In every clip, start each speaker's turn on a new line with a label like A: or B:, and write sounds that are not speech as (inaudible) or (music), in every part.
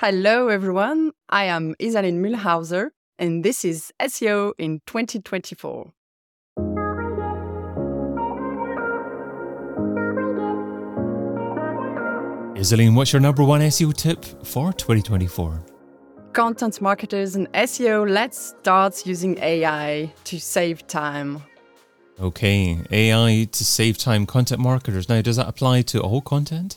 A: Hello, everyone. I am Isaline Muelhauser, and this is SEO in 2024.
B: Isaline, what's your number one SEO tip for 2024?
A: Content marketers and SEO, let's start using AI to save time.
B: Okay, AI to save time, content marketers. Now, does that apply to all content?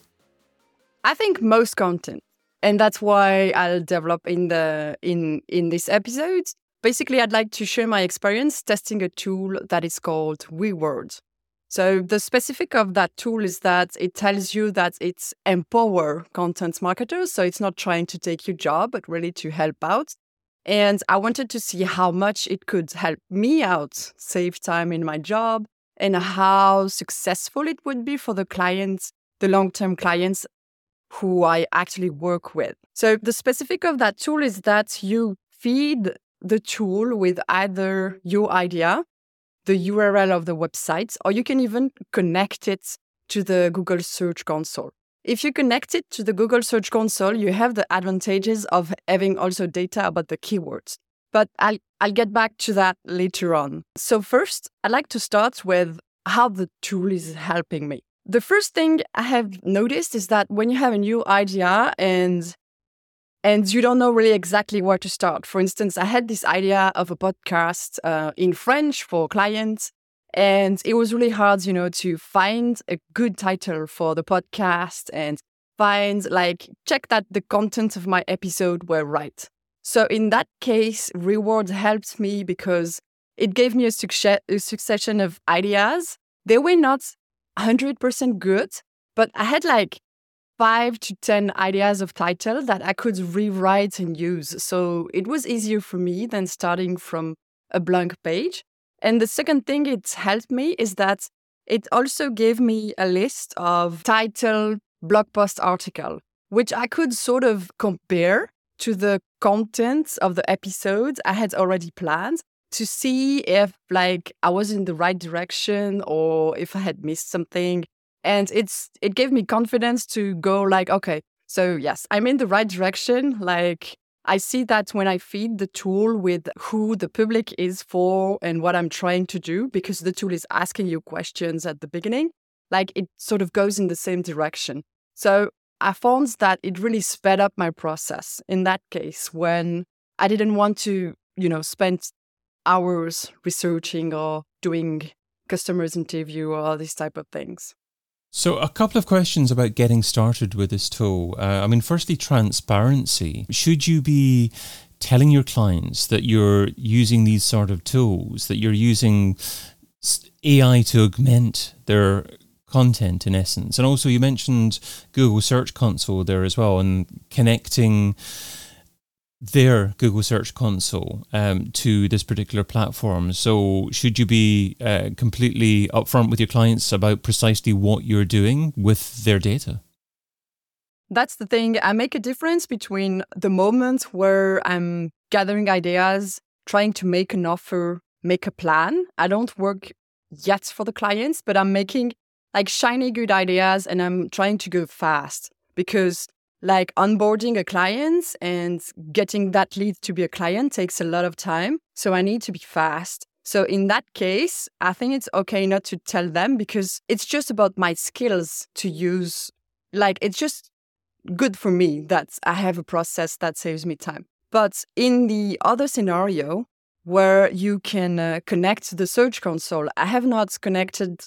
A: I think most content and that's why I'll develop in the in in this episode. Basically, I'd like to share my experience testing a tool that is called Reword. So the specific of that tool is that it tells you that it's empower content marketers. So it's not trying to take your job, but really to help out. And I wanted to see how much it could help me out, save time in my job, and how successful it would be for the clients, the long term clients who I actually work with. So the specific of that tool is that you feed the tool with either your idea, the URL of the website, or you can even connect it to the Google Search Console. If you connect it to the Google Search Console, you have the advantages of having also data about the keywords. But I'll, I'll get back to that later on. So, first, I'd like to start with how the tool is helping me the first thing I have noticed is that when you have a new idea and and you don't know really exactly where to start. For instance, I had this idea of a podcast uh, in French for clients, and it was really hard, you know, to find a good title for the podcast and find like check that the content of my episode were right. So in that case, Reword helped me because it gave me a, succe- a succession of ideas. They were not 100% good, but I had like five to 10 ideas of title that I could rewrite and use. So it was easier for me than starting from a blank page. And the second thing it helped me is that it also gave me a list of title blog post article, which I could sort of compare to the content of the episodes I had already planned to see if like I was in the right direction or if I had missed something. And it's it gave me confidence to go like, okay, so yes, I'm in the right direction. Like I see that when I feed the tool with who the public is for and what I'm trying to do, because the tool is asking you questions at the beginning, like it sort of goes in the same direction. So I found that it really sped up my process in that case when I didn't want to, you know, spend hours researching or doing customers interview or all these type of things.
B: So, a couple of questions about getting started with this tool. Uh, I mean, firstly, transparency. Should you be telling your clients that you're using these sort of tools, that you're using AI to augment their content in essence? And also, you mentioned Google Search Console there as well, and connecting their Google Search Console um, to this particular platform. So, should you be uh, completely upfront with your clients about precisely what you're doing with their data?
A: That's the thing. I make a difference between the moment where I'm gathering ideas, trying to make an offer, make a plan. I don't work yet for the clients, but I'm making like shiny good ideas and I'm trying to go fast because like onboarding a client and getting that lead to be a client takes a lot of time. So I need to be fast. So in that case, I think it's okay not to tell them because it's just about my skills to use. Like it's just good for me that I have a process that saves me time. But in the other scenario where you can uh, connect the search console, I have not connected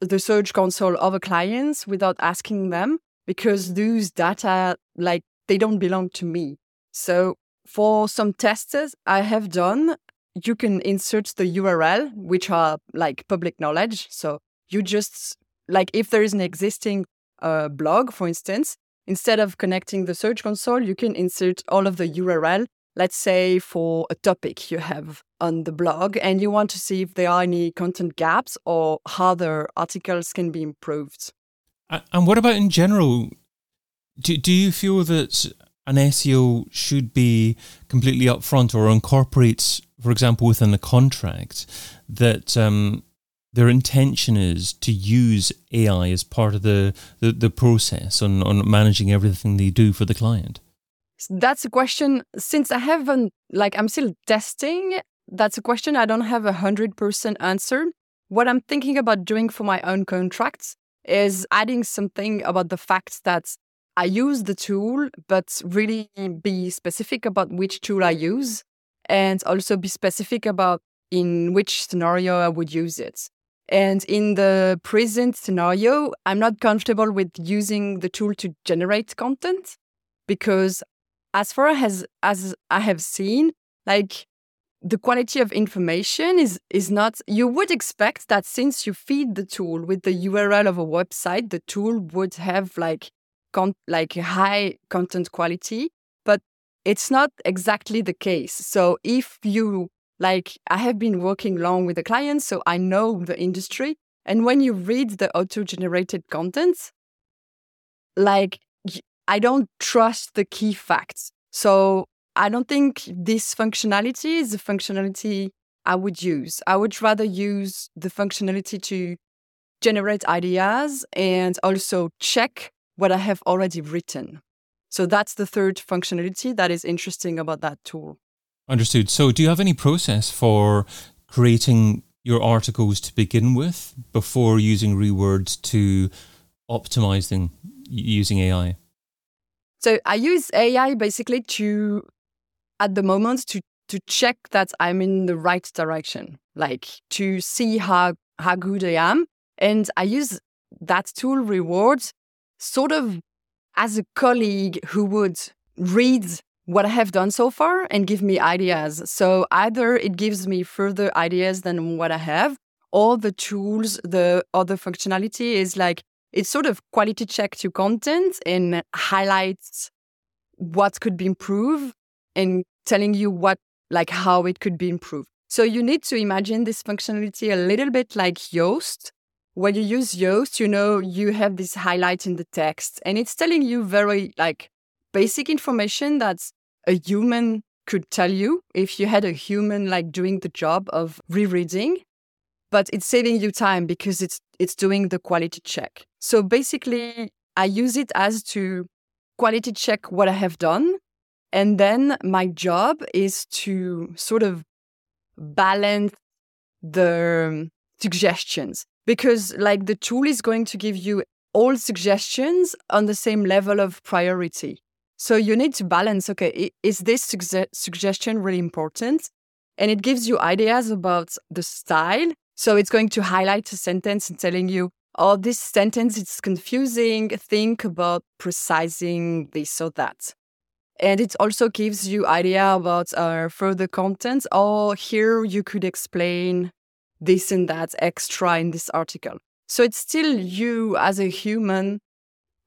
A: the search console of a client without asking them because those data, like, they don't belong to me. So for some tests I have done, you can insert the URL, which are like public knowledge. So you just, like, if there is an existing uh, blog, for instance, instead of connecting the Search Console, you can insert all of the URL, let's say for a topic you have on the blog, and you want to see if there are any content gaps or how the articles can be improved.
B: And what about in general? Do, do you feel that an SEO should be completely upfront or incorporates, for example, within the contract, that um, their intention is to use AI as part of the, the, the process on, on managing everything they do for the client?
A: that's a question since I haven't like I'm still testing. That's a question I don't have a hundred percent answer. What I'm thinking about doing for my own contracts is adding something about the fact that I use the tool, but really be specific about which tool I use and also be specific about in which scenario I would use it. And in the present scenario, I'm not comfortable with using the tool to generate content because as far as as I have seen, like the quality of information is is not you would expect that since you feed the tool with the URL of a website, the tool would have like con- like high content quality, but it's not exactly the case. So if you like I have been working long with the clients, so I know the industry. And when you read the auto-generated content, like I don't trust the key facts. So I don't think this functionality is the functionality I would use. I would rather use the functionality to generate ideas and also check what I have already written. So that's the third functionality that is interesting about that tool.
B: Understood. So, do you have any process for creating your articles to begin with before using Rewords to optimize them using AI?
A: So, I use AI basically to, at the moment, to to check that I'm in the right direction, like to see how how good I am, and I use that tool Rewords sort of as a colleague who would read what I have done so far and give me ideas. So either it gives me further ideas than what I have, or the tools, the other functionality is like it's sort of quality check to content and highlights what could be improved and telling you what like how it could be improved. So you need to imagine this functionality a little bit like Yoast, when you use Yoast, you know, you have this highlight in the text and it's telling you very like basic information that a human could tell you if you had a human like doing the job of rereading but it's saving you time because it's it's doing the quality check so basically i use it as to quality check what i have done and then my job is to sort of balance the um, suggestions because like the tool is going to give you all suggestions on the same level of priority. So you need to balance okay, is this suggestion really important? And it gives you ideas about the style. So it's going to highlight a sentence and telling you, oh, this sentence is confusing. Think about precising this or that. And it also gives you idea about uh, further content. Oh, here you could explain this and that extra in this article. So it's still you as a human.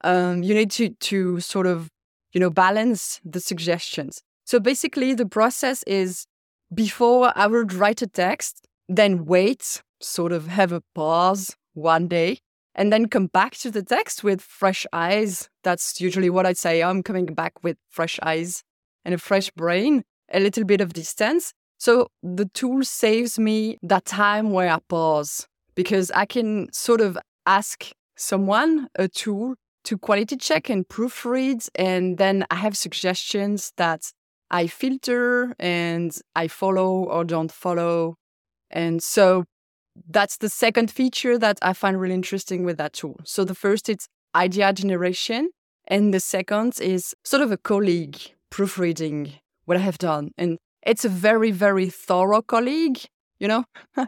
A: Um, you need to to sort of you know balance the suggestions. So basically, the process is before I would write a text, then wait, sort of have a pause one day, and then come back to the text with fresh eyes. That's usually what I say. I'm coming back with fresh eyes and a fresh brain, a little bit of distance, so the tool saves me that time where I pause because I can sort of ask someone, a tool, to quality check and proofread. And then I have suggestions that I filter and I follow or don't follow. And so that's the second feature that I find really interesting with that tool. So the first is idea generation. And the second is sort of a colleague proofreading what I have done. And it's a very, very thorough colleague, you know, (laughs)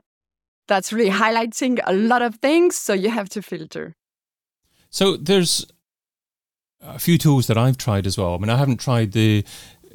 A: that's really highlighting a lot of things. So you have to filter.
B: So there's a few tools that I've tried as well. I mean, I haven't tried the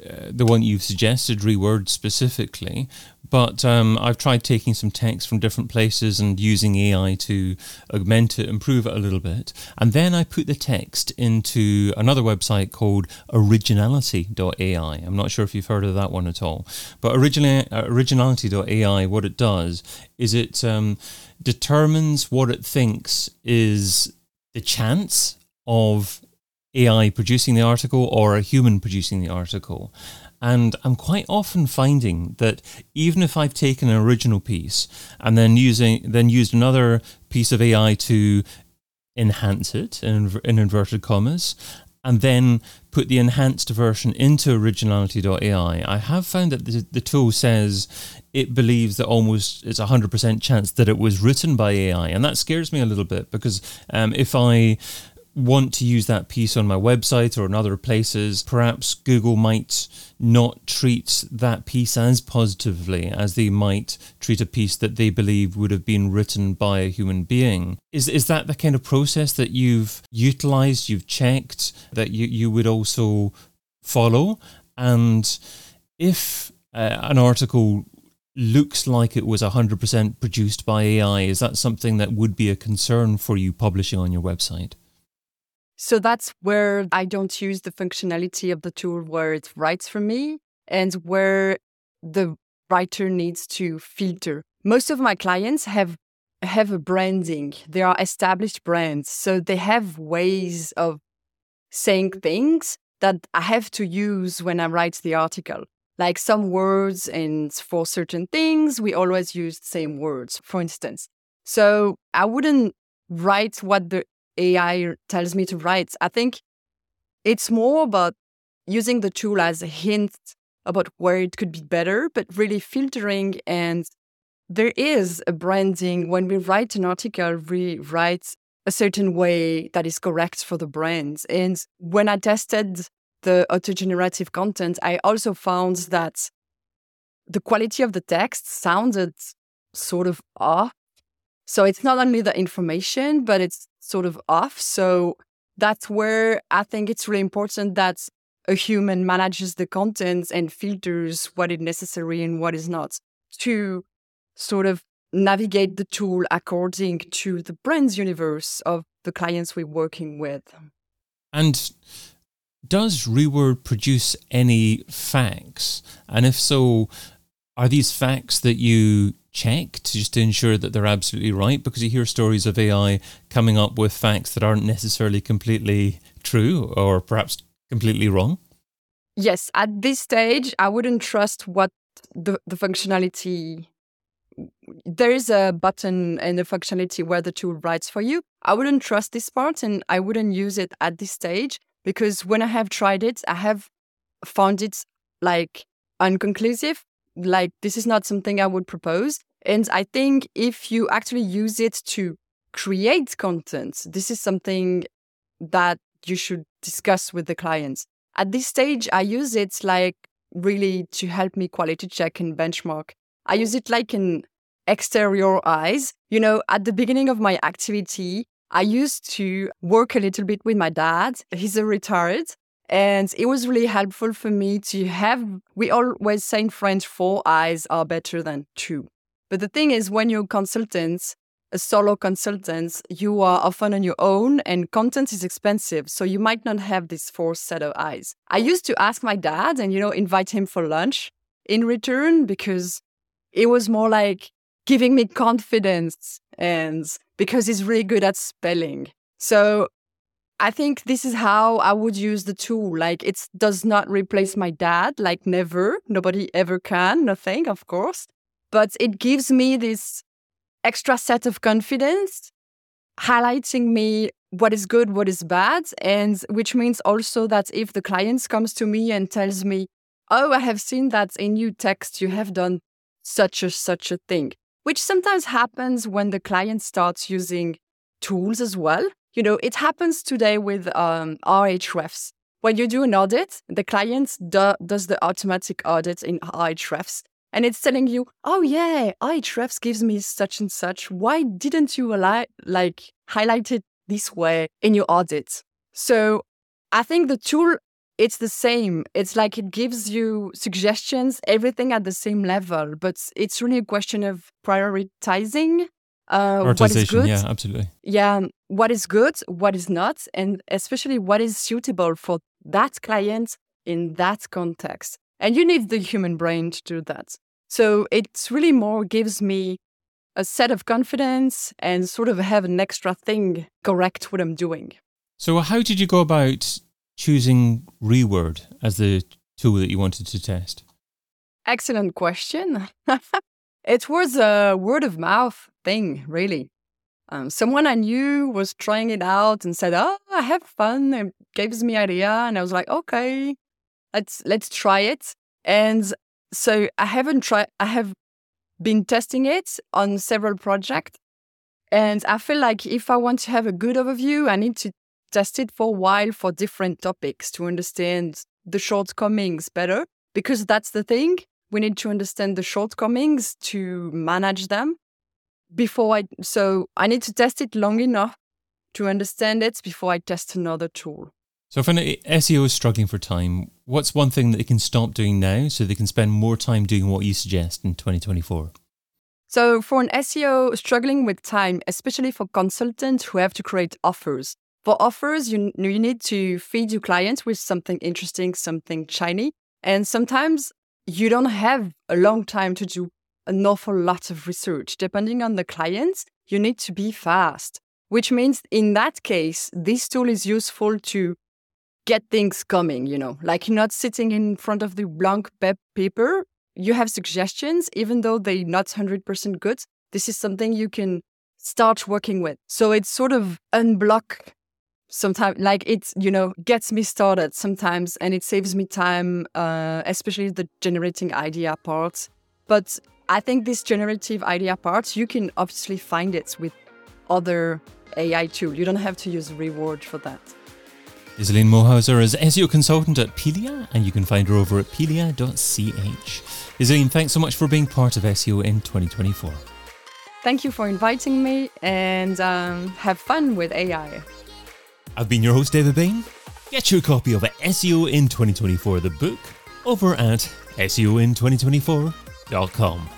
B: uh, the one you've suggested, Reword specifically, but um, I've tried taking some text from different places and using AI to augment it, improve it a little bit. And then I put the text into another website called originality.ai. I'm not sure if you've heard of that one at all. But original, uh, originality.ai, what it does is it um, determines what it thinks is the chance of AI producing the article or a human producing the article. And I'm quite often finding that even if I've taken an original piece and then using then used another piece of AI to enhance it in, in inverted commas, and then put the enhanced version into originality.ai, I have found that the, the tool says it believes that almost it's a 100% chance that it was written by AI. And that scares me a little bit because um, if I want to use that piece on my website or in other places, perhaps Google might not treat that piece as positively as they might treat a piece that they believe would have been written by a human being. Is is that the kind of process that you've utilized, you've checked, that you, you would also follow? And if uh, an article looks like it was 100% produced by AI, is that something that would be a concern for you publishing on your website?
A: So that's where I don't use the functionality of the tool where it writes for me and where the writer needs to filter. Most of my clients have have a branding. They are established brands. So they have ways of saying things that I have to use when I write the article. Like some words and for certain things, we always use the same words, for instance. So I wouldn't write what the AI tells me to write. I think it's more about using the tool as a hint about where it could be better, but really filtering. And there is a branding. When we write an article, we write a certain way that is correct for the brand. And when I tested the auto generative content, I also found that the quality of the text sounded sort of off. So it's not only the information, but it's sort of off. So that's where I think it's really important that a human manages the content and filters what is necessary and what is not to sort of navigate the tool according to the brand's universe of the clients we're working with.
B: And does Reword produce any facts? And if so, are these facts that you checked just to ensure that they're absolutely right? Because you hear stories of AI coming up with facts that aren't necessarily completely true or perhaps completely wrong.
A: Yes, at this stage, I wouldn't trust what the, the functionality. There is a button and a functionality where the tool writes for you. I wouldn't trust this part and I wouldn't use it at this stage because when I have tried it, I have found it like unconclusive like this is not something I would propose. And I think if you actually use it to create content, this is something that you should discuss with the clients. At this stage, I use it like really to help me quality check and benchmark. I use it like an exterior eyes. You know, at the beginning of my activity, I used to work a little bit with my dad. He's a retired and it was really helpful for me to have, we always say in French, four eyes are better than two. But the thing is, when you're consultants, a solo consultant, you are often on your own and content is expensive. So you might not have this four set of eyes. I used to ask my dad and, you know, invite him for lunch in return because it was more like giving me confidence and because he's really good at spelling. So I think this is how I would use the tool. Like it does not replace my dad, like never. Nobody ever can, nothing, of course. But it gives me this extra set of confidence, highlighting me what is good, what is bad. And which means also that if the client comes to me and tells me, Oh, I have seen that in your text you have done such a such a thing, which sometimes happens when the client starts using tools as well you know, it happens today with um, Ahrefs. When you do an audit, the client do, does the automatic audit in Ahrefs, and it's telling you, "Oh yeah, Ahrefs gives me such and such. Why didn't you like highlight it this way in your audit?" So I think the tool it's the same. It's like it gives you suggestions, everything at the same level, but it's really a question of prioritizing
B: uh, what is good. Yeah, absolutely.
A: Yeah, what is good, what is not, and especially what is suitable for that client in that context. And you need the human brain to do that. So it's really more gives me a set of confidence and sort of have an extra thing correct what I'm doing.
B: So, how did you go about choosing Reword as the tool that you wanted to test?
A: Excellent question. (laughs) it was a word of mouth thing, really. um, someone I knew was trying it out and said, "Oh, I have fun," It gives me idea, and I was like, "Okay, let's let's try it." And so I haven't tried. I have been testing it on several projects, and I feel like if I want to have a good overview, I need to test it for a while for different topics to understand the shortcomings better. Because that's the thing, we need to understand the shortcomings to manage them before I so I need to test it long enough to understand it before I test another tool.
B: So if an SEO is struggling for time, what's one thing that they can stop doing now so they can spend more time doing what you suggest in 2024?
A: So for an SEO struggling with time, especially for consultants who have to create offers, for offers, you, you need to feed your clients with something interesting, something shiny. And sometimes you don't have a long time to do an awful lot of research. Depending on the clients, you need to be fast, which means in that case, this tool is useful to get things coming, you know, like not sitting in front of the blank paper. You have suggestions, even though they're not 100% good. This is something you can start working with. So it's sort of unblock sometimes like it you know gets me started sometimes and it saves me time uh, especially the generating idea part but I think this generative idea part, you can obviously find it with other AI tools. You don't have to use Reword for that.
B: Isaline Muelhauser is SEO consultant at Pilea, and you can find her over at pilea.ch. Iselin, thanks so much for being part of SEO in 2024.
A: Thank you for inviting me and um, have fun with AI.
B: I've been your host, David Bain. Get your copy of SEO in 2024, the book, over at SEOin2024.com.